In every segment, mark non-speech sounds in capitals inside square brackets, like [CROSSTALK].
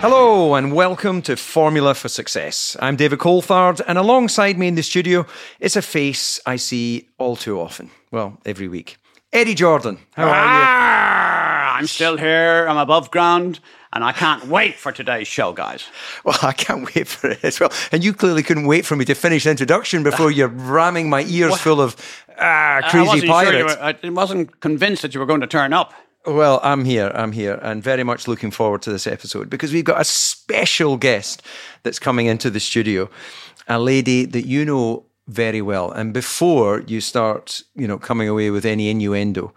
Hello and welcome to Formula for Success. I'm David Coulthard, and alongside me in the studio is a face I see all too often. Well, every week. Eddie Jordan, how are Ah, I'm still here. I'm above ground, and I can't wait for today's show, guys. Well, I can't wait for it as well. And you clearly couldn't wait for me to finish the introduction before you're ramming my ears full of ah, crazy sure pirates. were- I wasn't convinced that you were going to turn up. Well, I'm here. I'm here and very much looking forward to this episode because we've got a special guest that's coming into the studio, a lady that you know very well. And before you start, you know, coming away with any innuendo,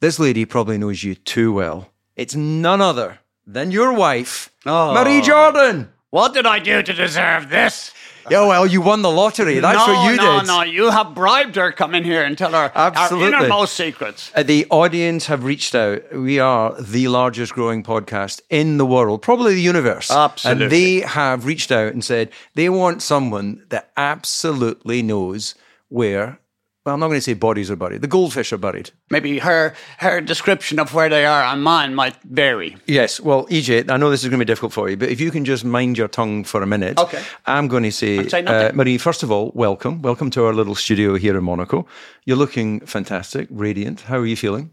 this lady probably knows you too well. It's none other than your wife, Oh. Marie Jordan. What did I do to deserve this? Yeah, well, you won the lottery. That's no, what you did. no, did. No, you have bribed her. Come in here and tell her Absolutely. our innermost secrets. Uh, The audience have reached out. We are the largest growing podcast in the world, probably the universe. Absolutely. And they have reached out and said they want someone that absolutely knows where, well, I'm not going to say bodies are buried, the goldfish are buried. Maybe her her description of where they are and mine might vary. Yes, well, EJ, I know this is going to be difficult for you, but if you can just mind your tongue for a minute. Okay. I'm going to say, uh. Marie, first of all, welcome. Welcome to our little studio here in Monaco. You're looking fantastic, radiant. How are you feeling?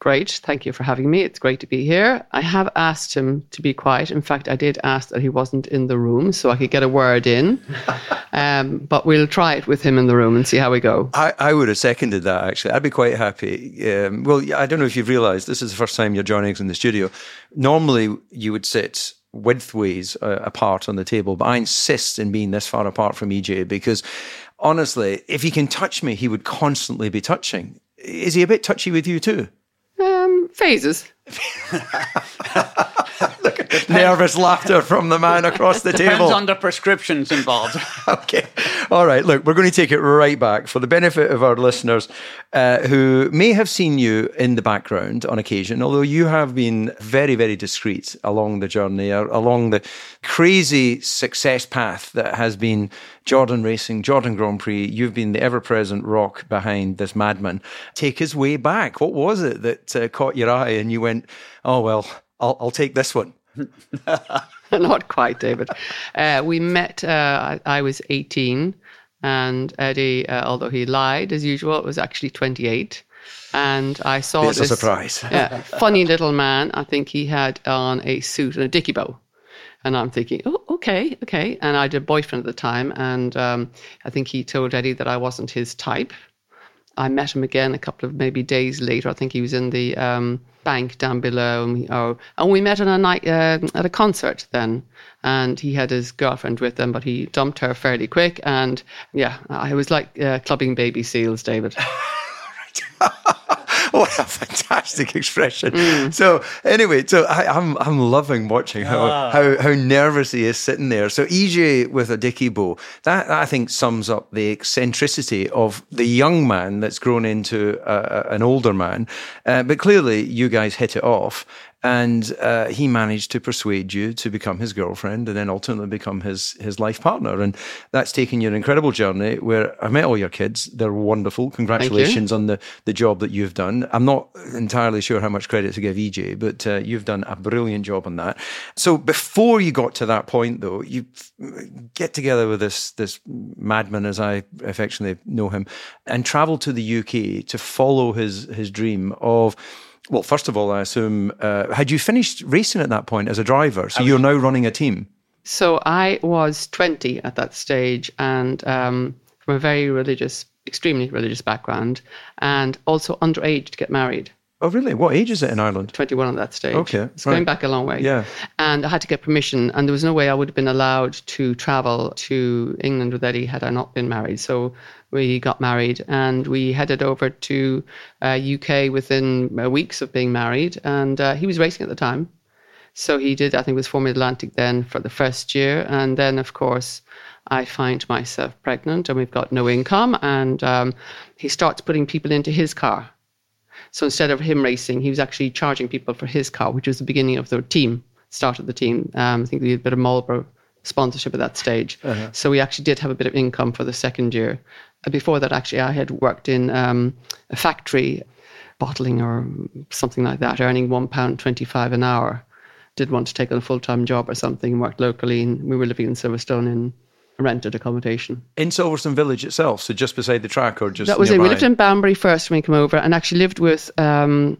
Great. Thank you for having me. It's great to be here. I have asked him to be quiet. In fact, I did ask that he wasn't in the room so I could get a word in. [LAUGHS] um, but we'll try it with him in the room and see how we go. I, I would have seconded that actually. I'd be quite happy. Um, well, I don't know if you've realised this is the first time you're joining us in the studio. Normally, you would sit widthways uh, apart on the table, but I insist in being this far apart from EJ because honestly, if he can touch me, he would constantly be touching. Is he a bit touchy with you too? Phases. [LAUGHS] [LAUGHS] Nervous laughter from the man across the [LAUGHS] Depends table. on the prescriptions involved. [LAUGHS] okay. All right. Look, we're going to take it right back for the benefit of our listeners uh, who may have seen you in the background on occasion, although you have been very, very discreet along the journey, uh, along the crazy success path that has been Jordan Racing, Jordan Grand Prix. You've been the ever present rock behind this madman. Take his way back. What was it that uh, caught your eye and you went, oh, well, I'll, I'll take this one? [LAUGHS] Not quite, David. Uh, we met, uh, I, I was 18, and Eddie, uh, although he lied as usual, was actually 28. And I saw It's a surprise. [LAUGHS] yeah, funny little man. I think he had on a suit and a dicky bow. And I'm thinking, oh, okay, okay. And I had a boyfriend at the time, and um, I think he told Eddie that I wasn't his type. I met him again a couple of maybe days later. I think he was in the um, bank down below, and we, oh, and we met on a night uh, at a concert then. And he had his girlfriend with him, but he dumped her fairly quick. And yeah, I was like uh, clubbing baby seals, David. [LAUGHS] [LAUGHS] [LAUGHS] what a fantastic expression. So anyway, so I, I'm I'm loving watching how, how how nervous he is sitting there. So EJ with a dicky bow, that I think sums up the eccentricity of the young man that's grown into a- an older man. Uh, but clearly, you guys hit it off. And uh, he managed to persuade you to become his girlfriend and then ultimately become his his life partner. And that's taken you an incredible journey where I've met all your kids. They're wonderful. Congratulations on the, the job that you've done. I'm not entirely sure how much credit to give EJ, but uh, you've done a brilliant job on that. So before you got to that point, though, you get together with this this madman, as I affectionately know him, and travel to the UK to follow his his dream of. Well, first of all, I assume, uh, had you finished racing at that point as a driver? So you're now running a team? So I was 20 at that stage and um, from a very religious, extremely religious background, and also underage to get married. Oh, really? What age is it in Ireland? 21 at that stage. Okay, It's going back a long way. Yeah. And I had to get permission, and there was no way I would have been allowed to travel to England with Eddie had I not been married. So we got married, and we headed over to uh, UK within uh, weeks of being married. And uh, he was racing at the time. So he did, I think it was Formula Atlantic then for the first year. And then, of course, I find myself pregnant and we've got no income. And um, he starts putting people into his car. So instead of him racing, he was actually charging people for his car, which was the beginning of the team, start of the team. Um, I think we had a bit of Marlboro sponsorship at that stage. So we actually did have a bit of income for the second year. Uh, Before that, actually, I had worked in um, a factory, bottling or something like that, earning £1.25 an hour. Did want to take on a full time job or something and worked locally. And we were living in Silverstone in rented accommodation. In Silverstone Village itself, so just beside the track or just That was it. We lived in Banbury first when we came over and actually lived with um,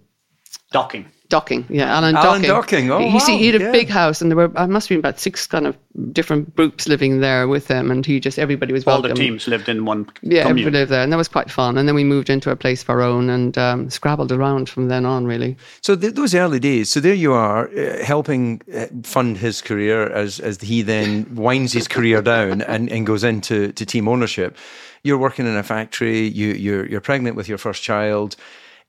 Docking. Docking, yeah, Alan, Alan Docking. Docking, oh, you see, wow, he had a yeah. big house, and there were I must have been about six kind of different groups living there with him, and he just everybody was All welcome. the teams lived in one yeah, commune. everybody lived there, and that was quite fun. And then we moved into a place of our own and um, scrabbled around from then on, really. So th- those early days. So there you are, uh, helping uh, fund his career as as he then winds his career down [LAUGHS] and, and goes into to team ownership. You're working in a factory. You you're you're pregnant with your first child.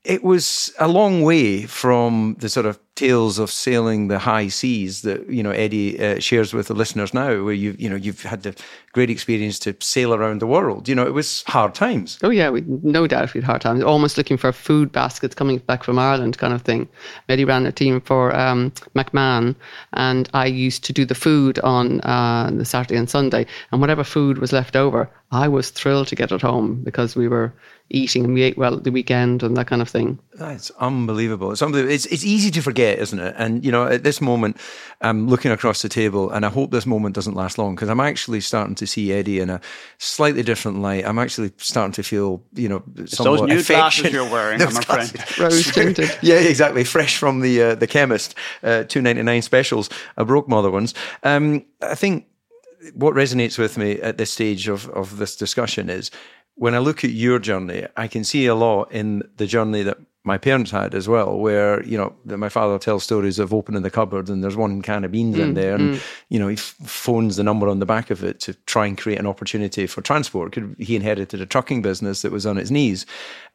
It was a long way from the sort of tales of sailing the high seas that you know Eddie uh, shares with the listeners now, where you you know you've had the great experience to sail around the world. You know, it was hard times. Oh yeah, we no doubt we had hard times. Almost looking for food baskets coming back from Ireland, kind of thing. Eddie ran a team for um, McMahon, and I used to do the food on uh, the Saturday and Sunday. And whatever food was left over, I was thrilled to get it home because we were eating and we ate well at the weekend and that kind of thing. That's unbelievable. It's unbelievable. It's, it's easy to forget, isn't it? And, you know, at this moment, I'm looking across the table and I hope this moment doesn't last long because I'm actually starting to see Eddie in a slightly different light. I'm actually starting to feel, you know, somewhat those new affection. glasses you're wearing, [LAUGHS] Those I'm afraid. glasses. [LAUGHS] Rose tinted. [LAUGHS] yeah, exactly. Fresh from the uh, the chemist, uh, two ninety nine specials. I broke my other ones. Um, I think what resonates with me at this stage of of this discussion is when I look at your journey, I can see a lot in the journey that my parents had as well, where you know that my father tells stories of opening the cupboard and there's one can of beans in mm, there, and mm. you know he f- phones the number on the back of it to try and create an opportunity for transport. Could- He inherited a trucking business that was on its knees,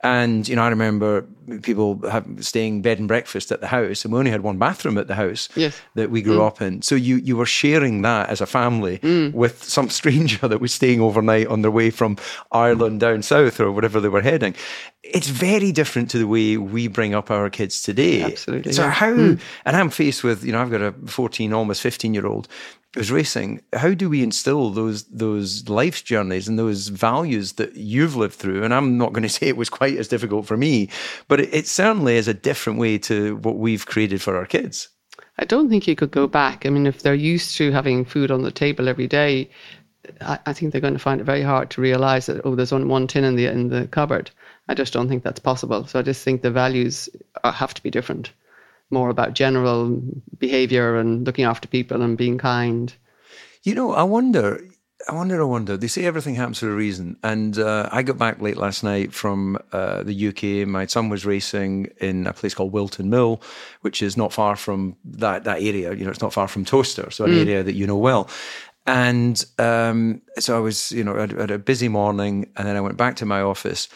and you know I remember people have, staying bed and breakfast at the house, and we only had one bathroom at the house Yes. that we grew mm. up in. So you you were sharing that as a family with some stranger that was staying overnight on their way from Ireland down south or wherever they were heading. It's very different to the way we bring up our kids today. Absolutely, So yeah. how hmm. and I'm faced with, you know, I've got a 14, almost 15 year old who's racing. How do we instill those those life journeys and those values that you've lived through? And I'm not going [LAUGHS] to say it was quite as difficult for me, but it, it certainly is a different way to what we've created for our kids. I don't think you could go back. I mean, if they're used to having food on the table every day, I, I think they're going to find it very hard to realize that oh, there's only one tin in the in the cupboard. I just don't think that's possible. So I just think the values are, have to be different, more about general behavior and looking after people and being kind. You know, I wonder, I wonder, I wonder. They say everything happens for a reason. And uh, I got back late last night from uh, the UK. My son was racing in a place called Whilton Mill, which is not far from that, that area. You know, it's not far from Towcester, so an area that you know well. And um, so I was, you know, I had a busy morning and then I went back to my office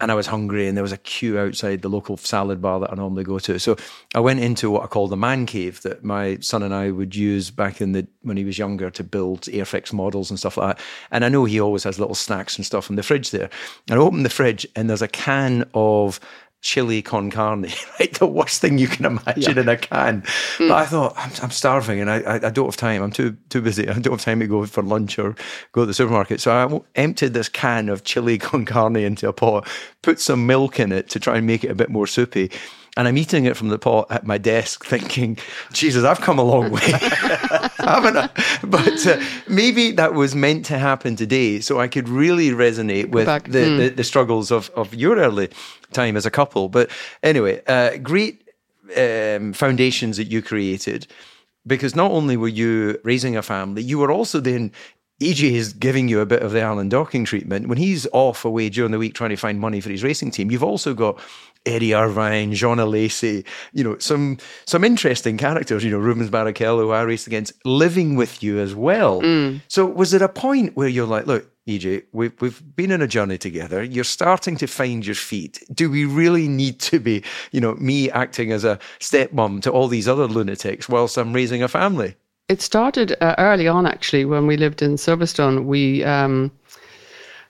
and I was hungry, and there was a queue outside the local salad bar that I normally go to. So I went into what I call the man cave that my son and I would use back in the when he was younger to build Airfix models and stuff like that. And I know he always has little snacks and stuff in the fridge there. And I opened the fridge, and there's a can of chili con carne, [LAUGHS] right? The worst thing you can imagine in a can. Hmm. But I thought, I'm, I'm starving and I, I, I don't have time. I'm too too busy. [LAUGHS] I don't have time to go for lunch or go to the supermarket. So I emptied this can of chili [LAUGHS] con carne into a pot, put some milk in it to try and make it a bit more soupy. And I'm eating it from the pot at my desk, [LAUGHS] thinking, Jesus, I've come a long way, [LAUGHS] haven't I? But uh, maybe that was meant to happen today, so I could really resonate with the, the, the struggles of, of your early time as a couple. But anyway, uh, great um, foundations that you created. because not only were you raising a family, you were also then EJ is giving you a bit of the Alan Docking treatment. When he's off away during the week trying to find money for his racing team, you've also got Eddie Irvine, Jean Alesi, you know, some some interesting characters, you know, Rubens Barrichello, who I raced against, living with you as well. Mm. So was there a point where you're like, look, EJ, we've, we've been on a journey together. You're starting to find your feet. Do we really need to be, you know, me acting as a stepmom to all these other lunatics whilst I'm raising a family? It started uh, early on, actually, when we lived in Silverstone. We, um,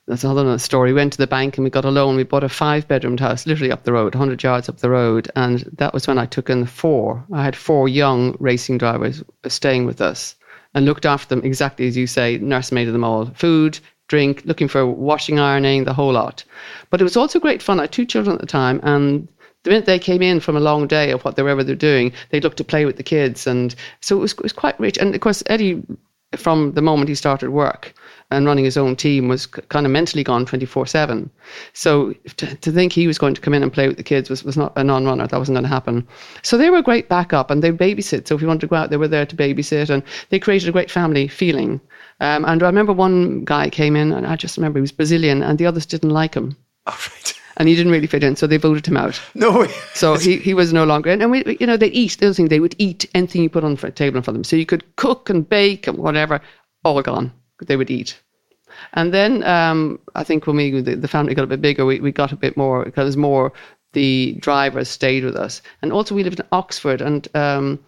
that's another story. We went to the bank and we got a loan. We bought a five bedroomed house literally up the road, 100 yards up the road. And that was when I took in four. I had four young racing drivers staying with us and looked after them exactly as you say, nursemaided them all food, drink, looking for washing, ironing, the whole lot. But it was also great fun. I had two children at the time and the minute they came in from a long day of what they were they're doing, they'd look to play with the kids. And so it was, it was quite rich. And of course, Eddie, from the moment he started work and running his own team, was kind of mentally gone 24 7. So to, to think he was going to come in and play with the kids was, was not a non runner. That wasn't going to happen. So they were a great backup and they babysit. So if you wanted to go out, they were there to babysit. And they created a great family feeling. Um, and I remember one guy came in, and I just remember he was Brazilian, and the others didn't like him. All right. And he didn't really fit in, so they voted him out. No way. So he, he was no longer. in. And we, you know, they eat. The other thing, they would eat anything you put on the table in front of them. So you could cook and bake and whatever, all gone. They would eat. And then um, I think when we the, the family got a bit bigger, we, we got a bit more because more the drivers stayed with us, and also we lived in Oxford and. Um,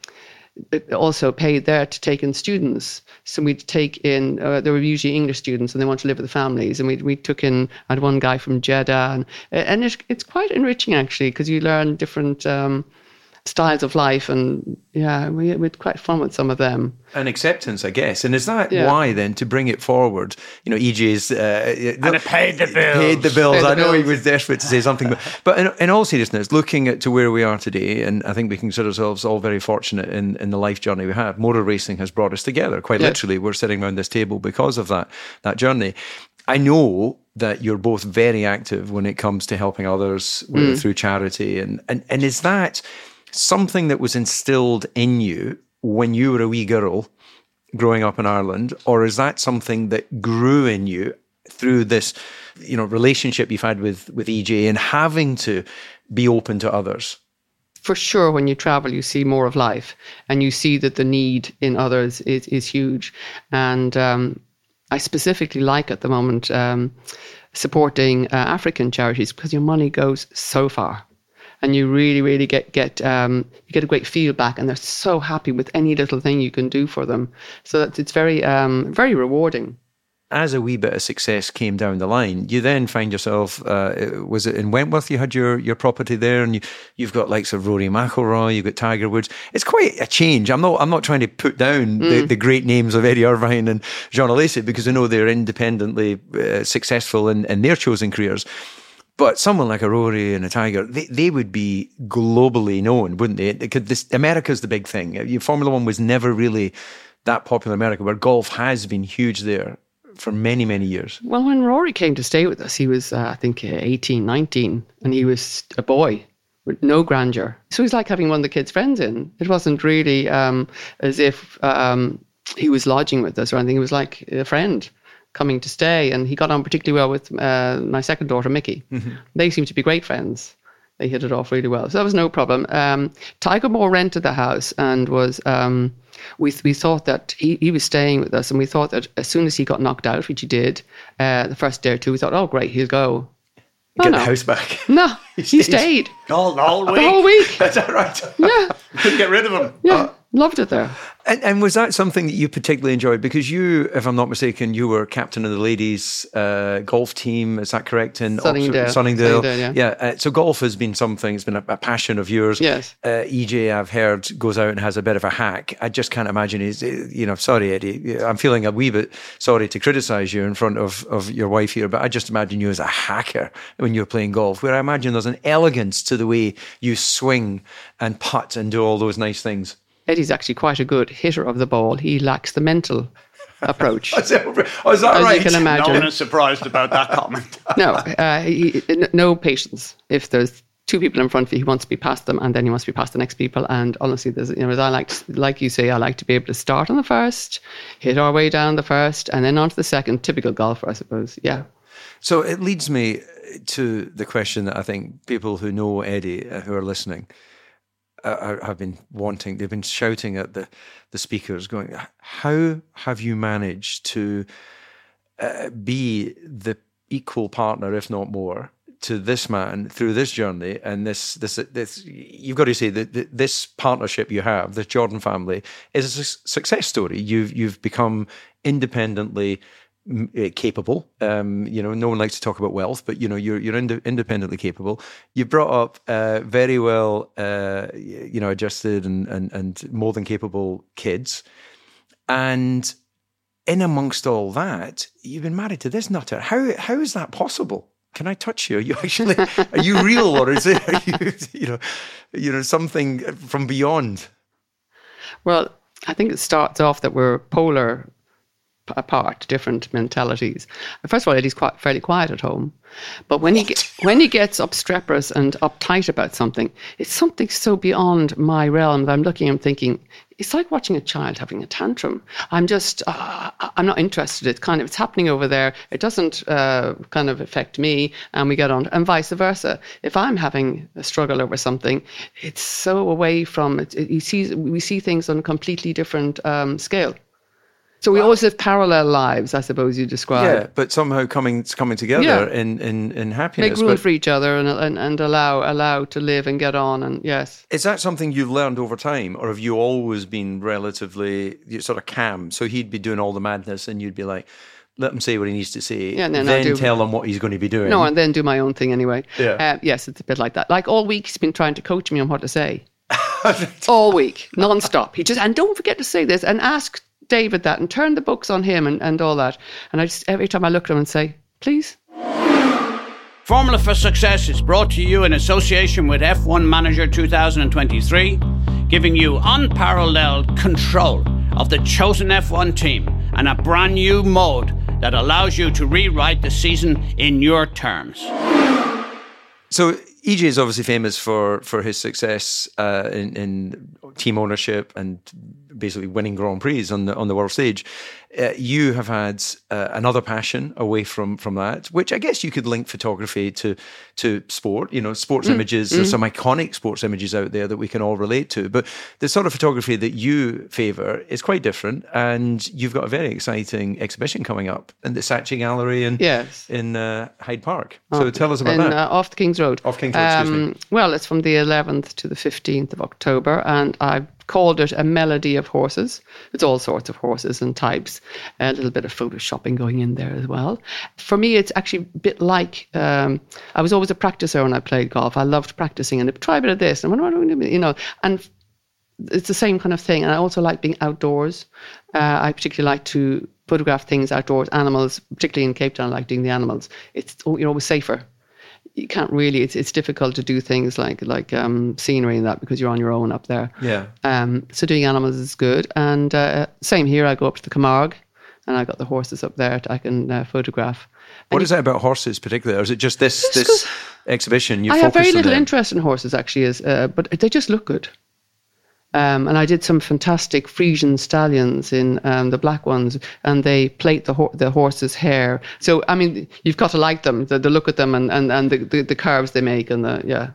also paid there to take in students. So we'd take in, uh, there were usually English students and they want to live with the families. And we, we took in, I had one guy from Jeddah. And, and it, it's quite enriching actually because you learn different um, styles of life. And yeah, we, we had quite fun with some of them. And acceptance, I guess. And is that Yeah. why then to bring it forward? You know, EJ's uh, And it paid the bills. Paid the bills. Paid the I know he was desperate to say something, but, [LAUGHS] but in, in all seriousness, looking at to where we are today, and I think we consider ourselves all very fortunate in, in the life journey we have. Motor racing has brought us together. Quite Yes. literally, we're sitting around this table because of that that journey. I know that you're both very active when it comes to helping others with, through charity, and, and and is that something that was instilled in you when you were a wee girl growing up in Ireland, or is that something that grew in you through this, you know, relationship you've had with with EJ and having to be open to others? for sure when you travel you see more of life and you see that the need in others is, is huge and um, i specifically like at the moment um, supporting uh, african charities because your money goes so far and you really really get get um, you get a great feel back and they're so happy with any little thing you can do for them so that it's very um, very rewarding As a wee bit of success came down the line, you then find yourself. Uh, was it in Wentworth? You had your, your property there, and you, you've got likes of Rory McIlroy. You've got Tiger Woods. It's quite a change. I'm not. I'm not trying to put down the, the great names of Eddie Irvine and John Alesi because I know they're independently uh, successful in, in their chosen careers. But someone like a Rory and a Tiger, they, they would be globally known, wouldn't they? Because this, America's the big thing. Uh, Formula One was never really that popular in America, where golf has been huge there for many, many years. Well, when Rory came to stay with us, he was, uh, I think, uh, 18, 19, and he was a boy with no grandeur. So it was like having one of the kids' friends in. It wasn't really um, as if um, he was lodging with us or anything. It was like a friend coming to stay, and he got on particularly well with uh, my second daughter, Mickey. They seemed to be great friends. They hit it off really well. So that was no problem. Um, Tiger Moore rented the house and was. Um, we, we thought that he, he was staying with us, and we thought that as soon as he got knocked out, which he did, uh, the first day or two, we thought, oh, great, he'll go. Oh, Get no. the house back. No, [LAUGHS] he stayed. stayed. All, the whole week. The whole week. [LAUGHS] Is that right? Yeah, [LAUGHS] Couldn't get rid of him. yeah. Loved it there. And, and was that something that you particularly enjoyed? Because you, if I'm not mistaken, you were captain of the ladies' uh, golf team. Is that correct? In Sunningdale. Oxford- Sunningdale. Sunningdale, yeah. Uh, so golf has been something. It's been a, a passion of yours. Yes. Uh, EJ, I've heard, goes out and has a bit of a hack. I just can't imagine. He's, you know, sorry, Eddie. I'm feeling a wee bit sorry to criticise you in front of of your wife here, but I just imagine you as a hacker when you're playing golf. Where I imagine there's an elegance to the way you swing and putt and do all those nice things. Eddie's actually quite a good hitter of the ball. He lacks the mental [LAUGHS] approach. Is that, oh, that As right? you can imagine. No one is surprised about that comment. [LAUGHS] no, uh, he, he- no patience. If there's two people in front of you, he wants to be past them, and then he wants to be past the next people. And honestly, there's you know, as I like, to, like you say, I like to be able to start on the first, hit our way down the first, and then onto the second. Typical golfer, I suppose. Yeah. So it leads me to the question that I think people who know Eddie, uh, who are listening, uh, have been wanting. They've been shouting at the the speakers, going, "How have you managed to uh, be the equal partner, if not more?" To this man through this journey and this this this you've got to say that this partnership you have, the Jordan family, is a success story. You've you've become independently uh, capable. Um, you know, no one likes to talk about wealth, but you know, you're you're ind- independently capable. You brought up uh, very well, uh, you know, adjusted and, and and more than capable kids, and in amongst all that, you've been married to this nutter. How how is that possible? Can I touch you? Are you [LAUGHS] actually are you real or is it you, [LAUGHS] you know you know something from beyond? Well, I think it starts off that we're polar apart, different mentalities. First of all, Eddie's quite fairly quiet at home, but when he when he gets obstreperous and uptight about something, it's something so beyond my realm that I'm looking and thinking it's like watching a child having a tantrum. I'm just uh, I'm not interested. It's kind of it's happening over there. It doesn't uh, kind of affect me, and we get on, and vice versa. If I'm having a struggle over something, it's so away from it. it you see, we see things on a completely different um, scale. So we always have parallel lives, I suppose you describe. Yeah, but somehow coming coming together yeah. in, in, in happiness. Make room but for each other and, and and allow allow to live and get on and yes. Is that something you've learned over time, or have you always been relatively sort of calm? So he'd be doing all the madness, and you'd be like, let him say what he needs to say, yeah, and then, then tell him what he's going to be doing. No, and then do my own thing anyway. Yeah. Uh, yes, it's a bit like that. Like all week, he's been trying to coach me on what to say. [LAUGHS] all week, non-stop. He just and don't forget to say this and ask David that and turn the books on him and, and all that. And I just, every time I look at him and say, please. Formula for Success is brought to you in association with F1 Manager 2023, giving you unparalleled control of the chosen F1 team and a brand new mode that allows you to rewrite the season in your terms. So EJ is obviously famous for for his success uh, in, in, team ownership and basically winning Grand Prix on the on the world stage. Uh, you have had uh, another passion away from from that, which I guess you could link photography to to sport. You know, sports mm. images. Mm. There's some iconic sports images out there that we can all relate to. But the sort of photography that you favour is quite different, and you've got a very exciting exhibition coming up in the Saatchi Gallery in yes. in uh, Hyde Park. So tell us about in, that. Uh, off the King's Road. Off King's Road. Um, excuse me. Um, well, it's from the 11th to the 15th of October, and I've called it a melody of horses. It's all sorts of horses and types, a little bit of photoshopping going in there as well. For me, it's actually a bit like um, I was always a practicer when I played golf. I loved practicing and try a bit of this and what am I doing? you know, and it's the same kind of thing. And I also like being outdoors. Uh, I particularly like to photograph things outdoors, animals, particularly in Cape Town. I like doing the animals. It's you're always safer you can't really. It's it's difficult to do things like like um, scenery and that because you're on your own up there. Yeah. Um. So doing animals is good, and uh, same here. I go up to the Camargue, and I got the horses up there. I can uh, photograph. What and is you, that about horses particularly, or is it just this this exhibition? You I have very little interest in horses actually, is uh, but they just look good. Um, and I did some fantastic Frisian stallions in um, the black ones, and they plait the, ho- the horse's hair. So, I mean, you've got to like them, the, the look at them and, and, and the, the, the curves they make, and the, yeah.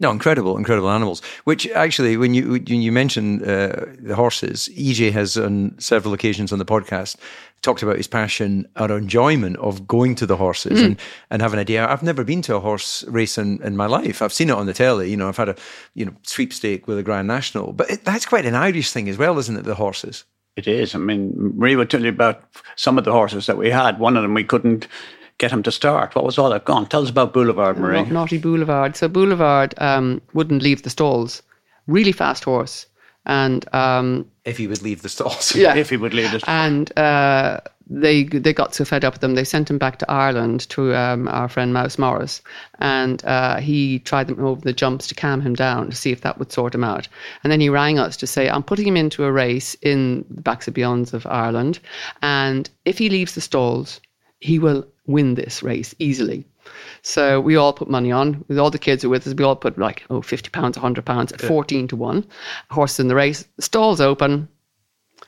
No, incredible, incredible animals. Which actually, when you when you mention uh, the horses, EJ has on several occasions on the podcast talked about his passion or enjoyment of going to the horses mm. and, and have an idea. I've never been to a horse race in, in my life. I've seen it on the telly. You know, I've had a you know sweepstake with a Grand National, but it, that's quite an Irish thing as well, isn't it? The horses. It is. I mean, Marie would tell you about some of the horses that we had. One of them we couldn't get him to start. What was all that? gone? Tell us about Boulevard, Marie. Naughty Boulevard. So Boulevard um, wouldn't leave the stalls. Really fast horse. And um, if he would leave the stalls, yeah, if he would leave the stalls. And uh, they they got so fed up with them, they sent him back to Ireland to um, our friend Mouse Morris, and uh, he tried them over the jumps to calm him down to see if that would sort him out. And then he rang us to say, "I'm putting him into a race in the Backs of Beyonds of Ireland, and if he leaves the stalls, he will win this race easily. So we all put money on. With all the kids who were with us, we all put like, oh, 50 pounds, 100 pounds at 14 to 1. Horses in the race, the stall's open,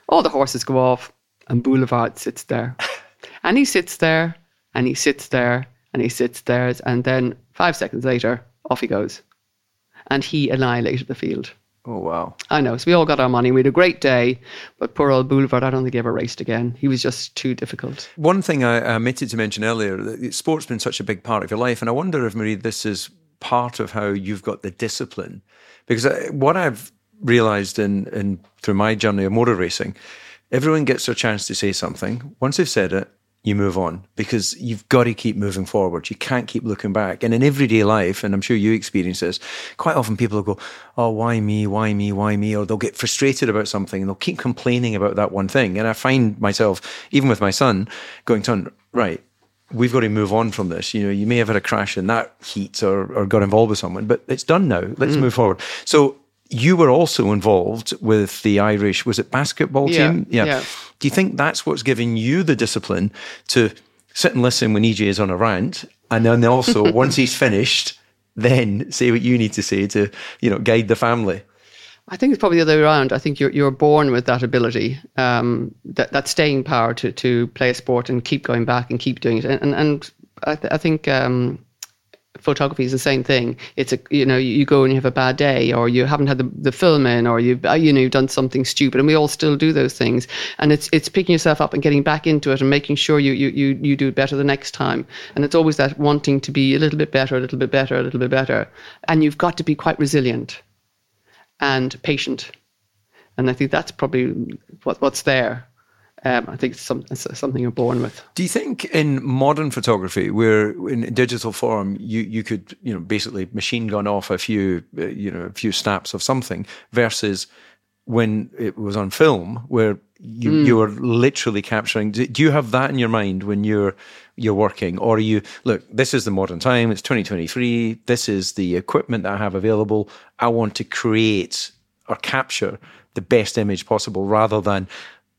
all the horses go off, and Boulevard sits there. [LAUGHS] and he sits there, and he sits there, and he sits there, and then five seconds later, off he goes. And he annihilated the field. Oh wow. I know. So we all got our money. We had a great day, but poor old Boulevard, I don't think he ever raced again. He was just too difficult. One thing I omitted to mention earlier, sport's been such a big part of your life, and I wonder if Marie, this is part of how you've got the discipline, because uh, what I've realised in in through my journey of motor racing, everyone gets their chance to say something. Once they've said it, you move on because you've got to keep moving forward. You can't keep looking back. And in everyday life, and I'm sure you experience this, quite often people will go, Oh, why me? Why me? Why me? Or they'll get frustrated about something and they'll keep complaining about that one thing. And I find myself, even with my son, going, Ton, right, we've got to move on from this. You know, you may have had a crash in that heat or, or got involved with someone, but it's done now. Let's mm. move forward. So you were also involved with the Irish, was it basketball Yeah, team? yeah. Do you think that's what's giving you the discipline to sit and listen when EJ is on a rant, and then also [LAUGHS] once he's finished, then say what you need to say to you know guide the family? I think it's probably the other way around. I think you're you're born with that ability, um, that that staying power to to play a sport and keep going back and keep doing it. And and, and I, th- I think um, photography is the same thing. It's a you know you go and you have a bad day, or you haven't had the, the film in, or you uh, you know you've done something stupid, and we all still do those things. And it's it's picking yourself up and getting back into it and making sure you you you you do better the next time. And it's always that wanting to be a little bit better, a little bit better, a little bit better. And you've got to be quite resilient and patient. And I think that's probably what, what's there. Um, I think it's, some, it's something you're born with. Do you think in modern photography, where in digital form you you could you know basically machine gun off a few uh, you know a few snaps of something versus when it was on film where you you were literally capturing do, do you have that in your mind when you're you're working? Or are you look this is the modern time it's 2023 this is the equipment that I have available. I want to create or capture the best image possible rather than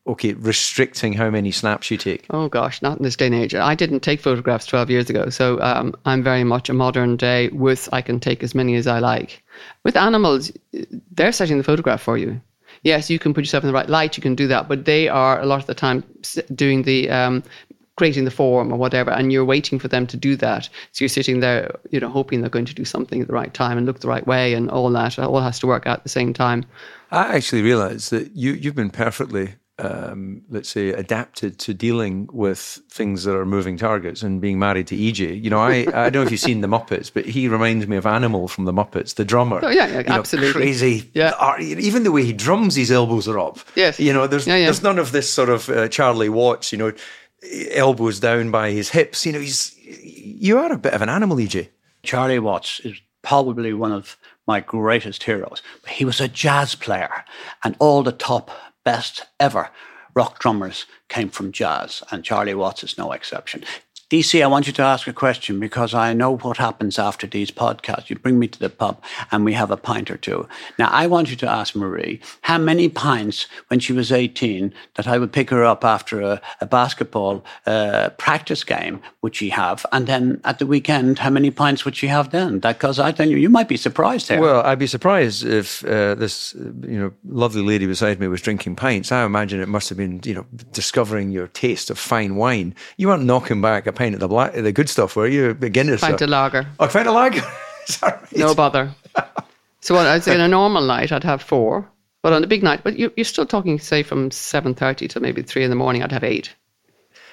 okay restricting how many snaps you take Oh gosh, not in this day and age. I didn't take photographs 12 years ago, so um, I'm very much a modern day with I can take as many as I like. With animals, they're setting the photograph for you. Yes, you can put yourself in the right light, you can do that, but they are a lot of the time doing the um, creating the form or whatever, and you're waiting for them to do that. So you're sitting there, you know, hoping they're going to do something at the right time and look the right way, and all that. It all has to work out at the same time. I actually realised that you you've been perfectly, um, let's say, adapted to dealing with things that are moving targets and being married to EJ. You know, I I don't know if you've seen the Muppets, but he reminds me of Animal from the Muppets, the drummer. Oh, yeah, yeah, You know, absolutely. crazy. Yeah. art- even the way he drums, his elbows are up. Yes. You know, there's Yeah, yeah. there's none of this sort of uh, Charlie Watts. You know, elbows down by his hips. You know, he's you are a bit of an animal, EJ. Charlie Watts is probably one of my greatest heroes. He was a jazz player, and all the top best ever rock drummers came from jazz, and Charlie Watts is no exception. DC, I want you to ask a question because I know what happens after these podcasts. You bring me to the pub and we have a pint or two. Now, I want you to ask Marie how many pints when she was 18 that I would pick her up after a, a basketball uh, practice game would she have? And then at the weekend, how many pints would she have then? Because I tell you, you might be surprised. Well, I'd be surprised if uh, this, you know, lovely lady beside me was drinking pints. I imagine it must have been, you know, discovering your taste of fine wine. You weren't knocking back a pint of the black, the good stuff, were you? Beginners. Pint of lager. Oh, a pint of lager. [LAUGHS] That right? No bother. [LAUGHS] so what, I'd say on a normal night, I'd have four. But on a big night, but you're, you're still talking, say, from 7.30 to maybe 3 in the morning, I'd have eight.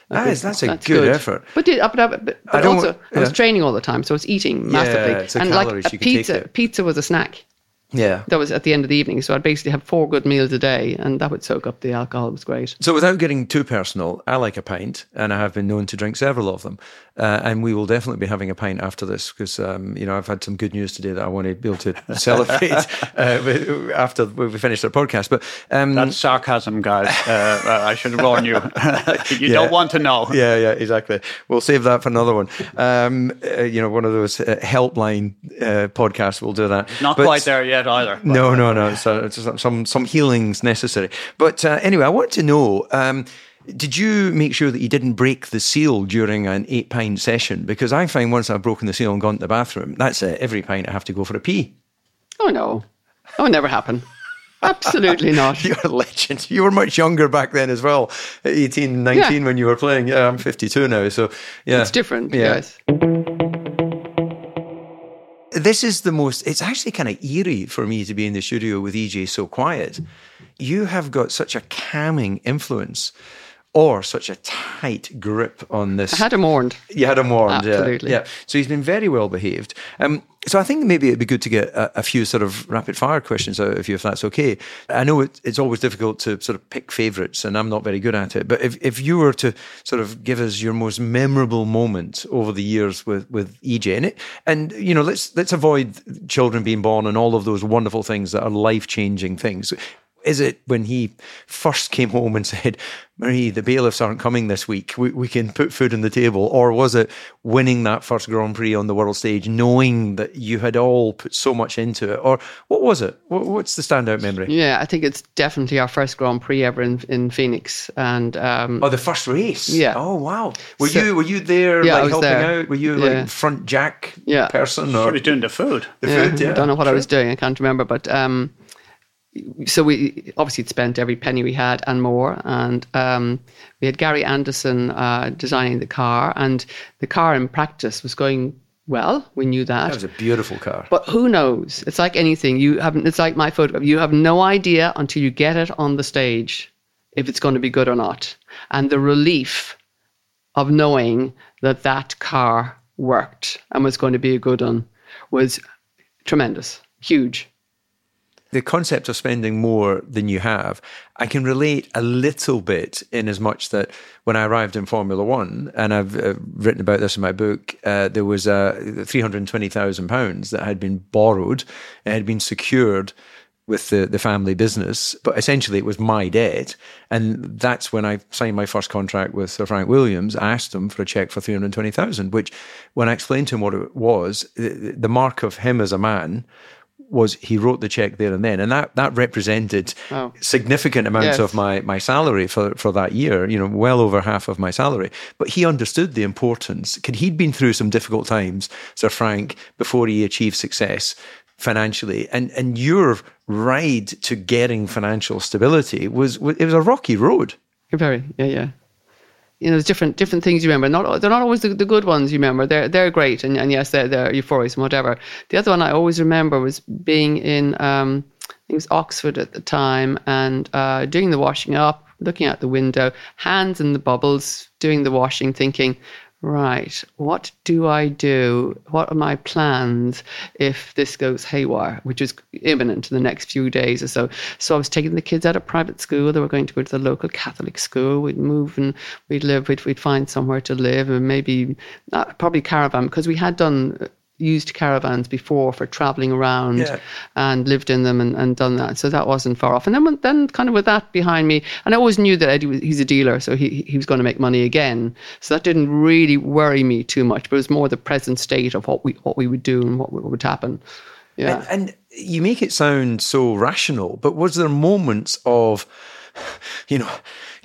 That is, that's a good, effort. But, did, but, but, but I don't also, wa- I was training all the time, so I was eating massively. the and like a you pizza, pizza was a snack. Yeah. That was at the end of the evening. So I'd basically have four good meals a day, and that would soak up the alcohol. It was great. So, without getting too personal, I like a pint, and I have been known to drink several of them. Uh, and we will definitely be having a pint after this because, um, you know, I've had some good news today that I want to be able to [LAUGHS] celebrate uh, after we finish our podcast. But um, That's sarcasm, guys. Uh, I should warn you. [LAUGHS] you Yeah. don't want to know. yeah, yeah, exactly. We'll save that for another one. Um, uh, you know, one of those uh, helpline uh, podcasts. We'll do that. Not But- quite there yet either. No, no, no. So it's some some healings necessary. But uh, anyway, I want to know. Um, Did you make sure that you didn't break the seal during an eight pint session? Because I find once I've broken the seal and gone to the bathroom, that's it. Every pint I have to go for a pee. Oh no, that would never happen. Absolutely not. [LAUGHS] You're a legend. You were much younger back then as well, 18, 19 Yeah. when you were playing. Yeah, I'm 52 now. So, yeah. It's different. Yeah. Yes. This is the most, it's actually kind of eerie for me to be in the studio with EJ so quiet. You have got such a calming influence or such a tight grip on this. I had him warned. You had him warned, yeah. Absolutely. yeah. So he's been very well behaved. Um, so I think maybe it'd be good to get a, a few sort of rapid fire questions out of you, if that's okay. I know it, it's always difficult to sort of pick favourites, and I'm not very good at it. But if, if you were to sort of give us your most memorable moment over the years with with EJ, and it, and you know, let's let's avoid children being born and all of those wonderful things that are life changing things. Is it when he first came home and said, Marie, the bailiffs aren't coming this week. We, we can put food on the table. Or was it winning that first Grand Prix on the world stage, knowing that you had all put so much into it? Or what was it? What, what's the standout memory? Yeah, I think it's definitely our first Grand Prix ever in, in Phoenix, and um, Oh, the first race. Yeah. Oh, wow. Were So- you were you there, Yeah, I like was helping there. out? Were you Yeah. like front jack Yeah. person or are you doing the food? the yeah, food? Yeah, I don't know what I was doing. I can't remember, but um, so we obviously had spent every penny we had and more, and um, we had Gary Anderson uh, designing the car, and the car in practice was going well. We knew that. That was a beautiful car. But who knows? It's like anything. You have it's like my photograph. You have no idea until you get it on the stage if it's going to be good or not. And the relief of knowing that that car worked and was going to be a good one was tremendous, huge. The concept of spending more than you have, I can relate a little bit in as much that when I arrived in Formula One, and I've uh, written about this in my book, uh, there was uh, £320,000 that had been borrowed, it had been secured with the, the family business, but essentially it was my debt. And that's when I signed my first contract with Sir Frank Williams. I asked him for a check for 320,000, which when I explained to him what it was, the, the mark of him as a man was he wrote the check there and then, and that that represented significant amounts Yes. of my my salary for for that year. You know, well over half of my salary. But he understood the importance. Could he'd been through some difficult times, Sir Frank, before he achieved success financially, and and your ride to getting financial stability was it was a rocky road. Very, yeah, yeah. You know, there's different different things you remember. Not they're not always the, the good ones you remember. They're they're great, and, and yes, they're they're euphoric and whatever. The other one I always remember was being in um, it was Oxford at the time, and uh, doing the washing up, looking out the window, hands in the bubbles, doing the washing, thinking. Right, what do I do? What are my plans if this goes haywire, which is imminent in the next few days or so? So I was taking the kids out of private school. They were going to go to the local Catholic school. We'd move and we'd live. We'd, we'd find somewhere to live and maybe uh, probably caravan because we had done used caravans before for traveling around Yeah. and lived in them and, and done that. So that wasn't far off. And then, then kind of with that behind me, and I always knew that Eddie was, he's a dealer, so he, he was going to make money again. So that didn't really worry me too much, but it was more the present state of what we, what we would do and what, what would happen. Yeah. And, and you make it sound so rational, but was there moments of, you know,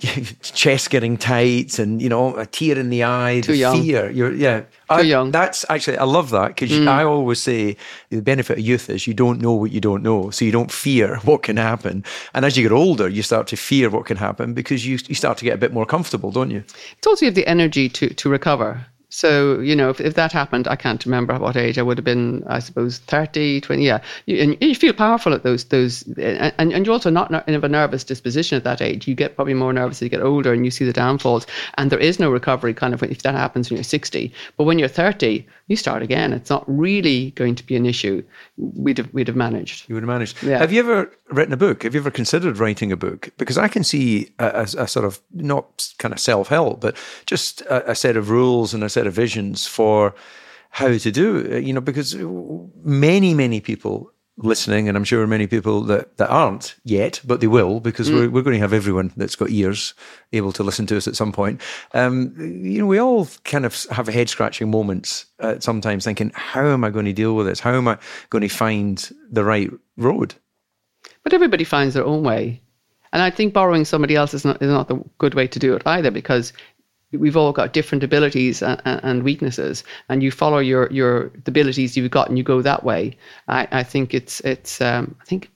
[LAUGHS] chest getting tight and you know a tear in the eye, Too the young. fear? You're yeah, I, young. Mm. That's actually I love that because I always say the benefit of youth is you don't know what you don't know, so you don't fear [LAUGHS] what can happen. And as you get older, you start to fear what can happen because you you start to get a bit more comfortable, don't you? it's also you have the energy to to recover. So, you know, if, if that happened, I can't remember what age I would have been, I suppose 30, 20, yeah. You, and you feel powerful at those, those and, and you're also not in a nervous disposition at that age. You get probably more nervous as you get older and you see the downfalls. And there is no recovery kind of if that happens when you're 60. But when you're 30, you start again. It's not really going to be an issue. We'd have, we'd have managed. You would have managed. Yeah. Have you ever written a book? Have you ever considered writing a book? Because I can see a, a, a sort of not kind of self help, but just a, a set of rules and a set of visions for how to do. it, You know, because many many people listening, and I'm sure many people that, that aren't yet, but they will because we're, we're going to have everyone that's got ears able to listen to us at some point. Um, you know, we all kind of have head scratching moments uh, sometimes thinking, how am I going to deal with this? How am I going to find the right road? But everybody finds their own way. And I think borrowing somebody else is not is not the good way to do it either because we've all got different abilities and, and weaknesses, and you follow your your the abilities you've got and you go that way. I, I think it's it's um, I think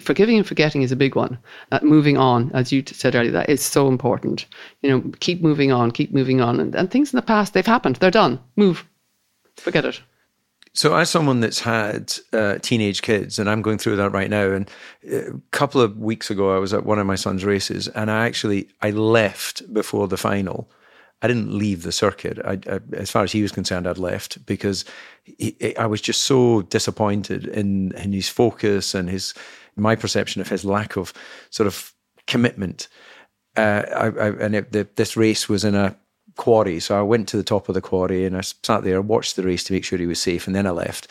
forgiving and forgetting is a big one. Uh, moving on, as you said earlier, that is so important. You know, keep moving on, keep moving on, and, and things in the past they've happened, they're done. Move, forget it. So, as someone that's had uh, teenage kids, and I'm going through that right now, and a couple of weeks ago, I was at one of my son's races, and I actually I left before the final. I didn't leave the circuit. I, I, as far as he was concerned, I'd left because he, I was just so disappointed in in his focus and his my perception of his lack of sort of commitment. Uh, I, and it, the, this race was in a quarry. So I went to the top of the quarry and I sat there, watched the race to make sure he was safe, and then I left.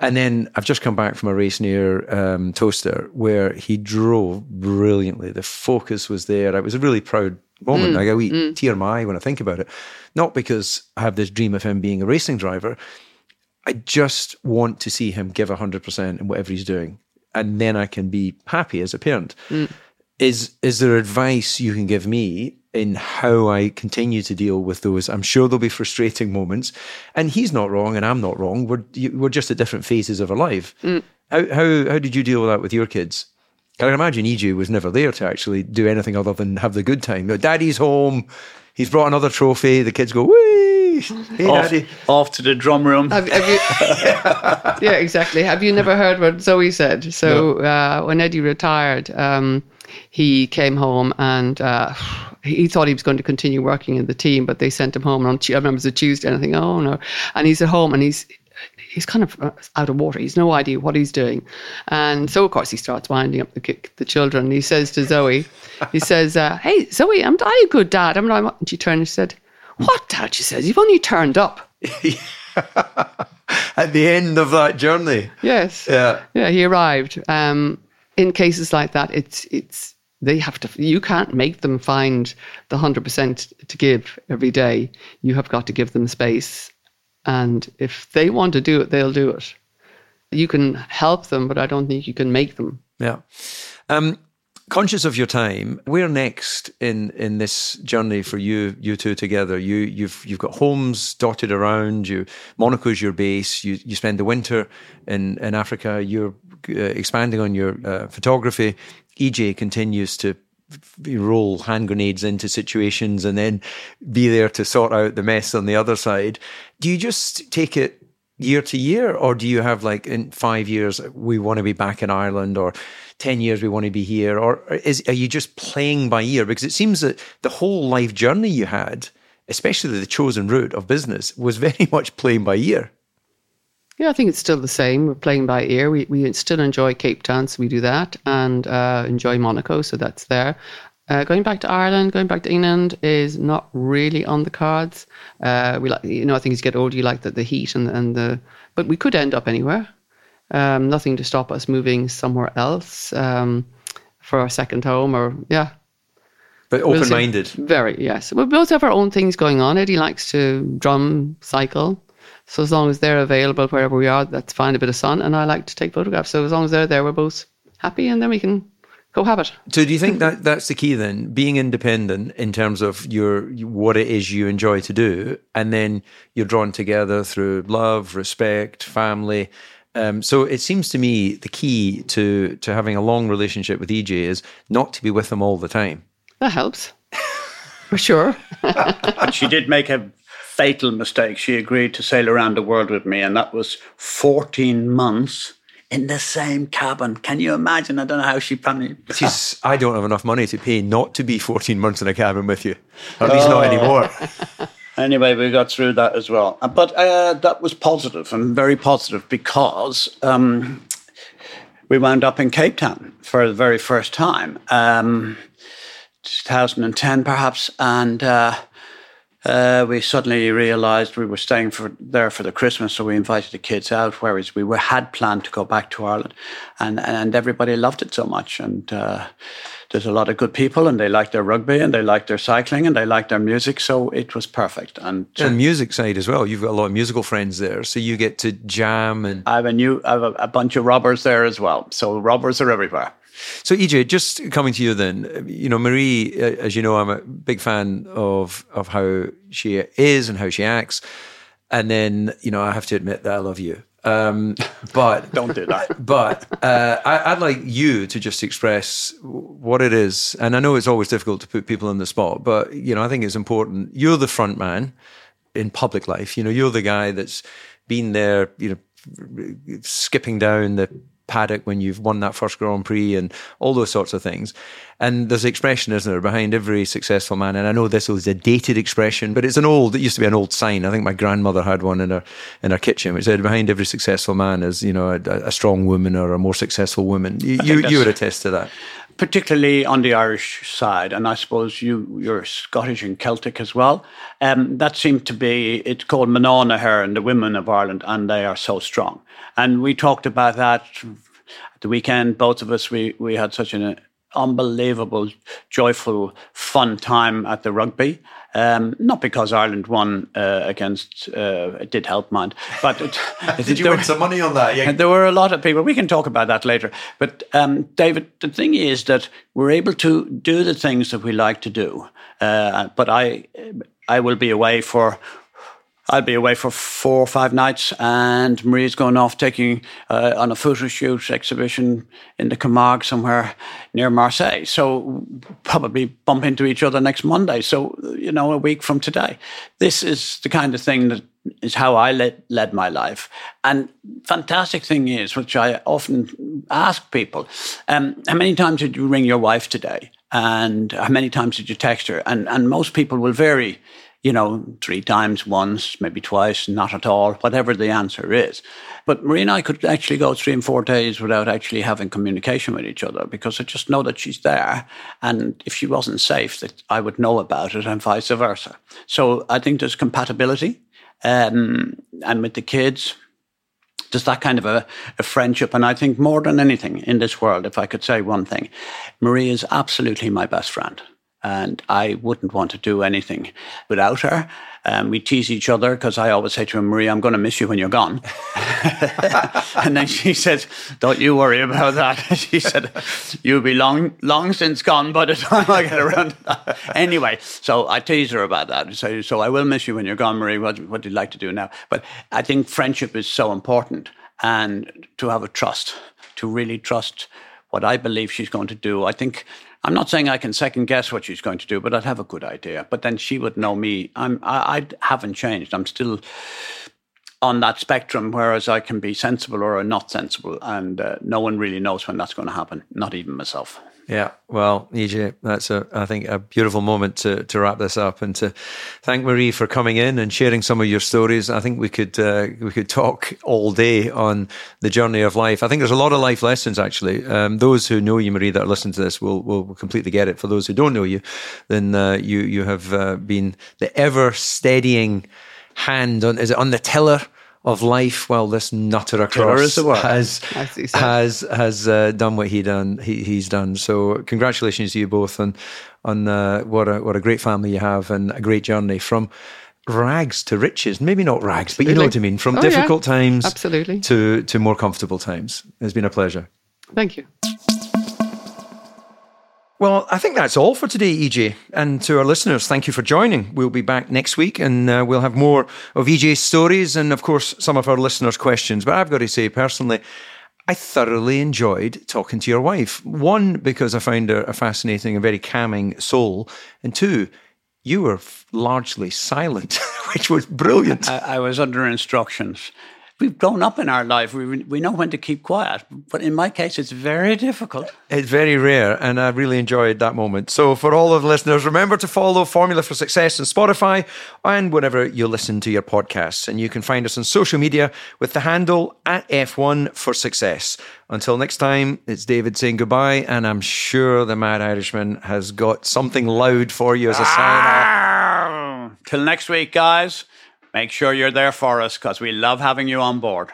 And then I've just come back from a race near um, Towcester where he drove brilliantly. The focus was there. It was a really proud moment. Mm, I go, we mm. tear my eye when I think about it. Not because I have this dream of him being a racing driver. I just want to see him give 100% in whatever he's doing. And then I can be happy as a parent. Mm. Is, is there advice you can give me in how I continue to deal with those. I'm sure there'll be frustrating moments, and he's not wrong, and I'm not wrong. We're we're just at different phases of our life. Mm. How how how did you deal with that with your kids? Can I can imagine EJ was never there to actually do anything other than have the good time. Daddy's home. He's brought another trophy. The kids go, wee! Hey, off. Off to the drum room. Have, have you, [LAUGHS] yeah, exactly. Have you never heard what Zoe said? So no. uh, when Eddie retired, um, he came home and uh, he thought he was going to continue working in the team, but they sent him home And on. I remember it was a Tuesday, and I think, oh no, and he's at home and he's he's kind of uh, out of water. He's no idea what he's doing, and so of course he starts winding up the the children. He says to Zoe, he says, uh, "Hey Zoe, am I a good dad?" I'm not. And she turned and she said, "What dad?" She says, "You've only turned up." [LAUGHS] At the end of that journey. Yes. Yeah. Yeah. He arrived. Um, in cases like that, it's it's they have to you can't make them find the 100% to give every day you have got to give them space and if they want to do it they'll do it you can help them but i don't think you can make them yeah um, conscious of your time where next in in this journey for you you two together? You you've you've got homes dotted around you. Monaco's your base. You you spend the winter in in africa. You're uh, expanding on your uh, photography. EJ continues to roll hand grenades into situations and then be there to sort out the mess on the other side. Do you just take it year to year, or do you have like in five years we want to be back in Ireland, or ten years we want to be here, or is are you just playing by ear? Because it seems that the whole life journey you had, especially the chosen route of business, was [LAUGHS] very much playing by ear. Yeah, I think it's still the same. We're playing by ear. We, we still enjoy Cape Town, so we do that, and uh, enjoy Monaco, so that's there. Uh, going back to Ireland, going back to England is not really on the cards. Uh, we like, you know, I think as you get older, you like the, the heat and and the, but we could end up anywhere. Um, nothing to stop us moving somewhere else um, for our second home, or yeah. But open-minded. We'll Very yes. We both have our own things going on. Eddie likes to drum, cycle. So as long as they're available wherever we are, that's fine. A bit of sun, and I like to take photographs. So as long as they're there, we're both happy, and then we can cohabit. So do you think that that's the key then? Being independent in terms of your what it is you enjoy to do, and then you're drawn together through love, respect, family. Um, so it seems to me the key to to having a long relationship with EJ is not to be with them all the time. That helps. For sure. But [LAUGHS] she did make a fatal mistake. She agreed to sail around the world with me, and that was 14 months in the same cabin. Can you imagine? I don't know how she planned it. I don't have enough money to pay not to be 14 months in a cabin with you. At least oh. not anymore. [LAUGHS] anyway, we got through that as well. Uh, but uh, that was positive and very positive because um, we wound up in Cape Town for the very first time. Um, 2010, perhaps. And uh, uh, we suddenly realised we were staying for there for the Christmas, so we invited the kids out. Whereas we were had planned to go back to Ireland, and and everybody loved it so much. And uh, there's a lot of good people, and they like their rugby, and they like their cycling, and they like their music. So it was perfect. And and music side as well. You've got a lot of musical friends there, so you get to jam and. I have a new, I have a, a bunch of robbers there as well. So robbers are everywhere. So, EJ, just coming to you then, you know, Marie, uh, as you know, I'm a big fan of of how she is and how she acts, and then you know, I have to admit that I love you. Um, but [LAUGHS] Don't do that. But uh, I, I'd like you to just express what it is, and I know it's always difficult to put people on the spot, but you know, I think it's important. You're the front man in public life. You know, you're the guy that's been there. You know, skipping down the paddock when you've won that first Grand Prix and all those sorts of things. And there's an expression, isn't there, behind every successful man. And I know this was a dated expression, but it's an old. It used to be an old sign. I think my grandmother had one in her in her kitchen, which said, "Behind every successful man is, you know, a, a strong woman or a more successful woman." You you, you would attest to that. Particularly on the Irish side, and I suppose you you're Scottish and Celtic as well. Um, that seemed to be it's called Mná na hÉireann the women of Ireland, and they are so strong. And we talked about that at the weekend. Both of us we we had such an unbelievable, joyful, fun time at the rugby. Um, not because Ireland won uh, against, uh, it did help, mind, but [LAUGHS] it, Did you [LAUGHS] there- win some money on that? Yeah. there were a lot of people. We can talk about that later. But um, David, the thing is that we're able to do the things that we like to do. Uh, but I, I will be away for. I'll be away for four or five nights, and Marie's going off taking uh, on a photo shoot exhibition in the Camargue somewhere near Marseille. So probably bump into each other next Monday. So you know, a week from today. This is the kind of thing that is how I led, led my life. And fantastic thing is, which I often ask people, um, how many times did you ring your wife today? And how many times did you text her? And and most people will vary, you know, three times, once, maybe twice, not at all, whatever the answer is. But Marie and I could actually go three and four days without actually having communication with each other because I just know that she's there. And if she wasn't safe, that I would know about it and vice versa. So I think there's compatibility. Um, and with the kids, just that kind of a, a friendship. And I think more than anything in this world, if I could say one thing, Marie is absolutely my best friend. And I wouldn't want to do anything without her. Um, we tease each other because I always say to her, Marie, I'm going to miss you when you're gone. [LAUGHS] and then she says, Don't you worry about that. [LAUGHS] she said, You'll be long, long since gone by the time I get around to [LAUGHS] that. Anyway, so I tease her about that. So, so I will miss you when you're gone, Marie. What, what do you like to do now? But I think friendship is so important and to have a trust, to really trust what I believe she's going to do. I think I'm not saying I can second guess what she's going to do, but I'd have a good idea. But then she would know me. I'm I, I haven't changed. I'm still on that spectrum, whereas I can be sensible or not sensible, and uh, no one really knows when that's going to happen. Not even myself. Yeah, well, EJ, that's a I think a beautiful moment to to wrap this up and to thank Marie for coming in and sharing some of your stories. I think we could uh, we could talk all day on the journey of life. I think there's a lot of life lessons actually. Um, those who know you, Marie, that are listening to this will will completely get it. For those who don't know you, then uh, you you have uh, been the ever steadying hand on is it on the tiller of life while this nutter across is has As has has uh, done what he done he, he's done. So congratulations to you both on on uh, what a what a great family you have and a great journey from rags to riches. Maybe not rags, but you know what I mean. From Oh, yeah. difficult times, Absolutely. to to more comfortable times. It's been a pleasure. Thank you. Well, I think that's all for today, EJ. And to our listeners, thank you for joining. We'll be back next week and uh, we'll have more of EJ's stories and, of course, some of our listeners' questions. But I've got to say, personally, I thoroughly enjoyed talking to your wife. One, because I found her a fascinating and very calming soul. And two, you were largely silent, [LAUGHS] which was brilliant. I, I was under instructions. We've grown up in our life. We, we know when to keep quiet. But in my case, it's very difficult. It's very rare, and I really enjoyed that moment. So, for all of the listeners, remember to follow Formula for Success on Spotify and whenever you listen to your podcasts. And you can find us on social media with the handle at F1 for Success. Until next time, it's David saying goodbye, and I'm sure the Mad Irishman has got something loud for you as a sign off. Till next week, guys. Make sure you're there for us because we love having you on board.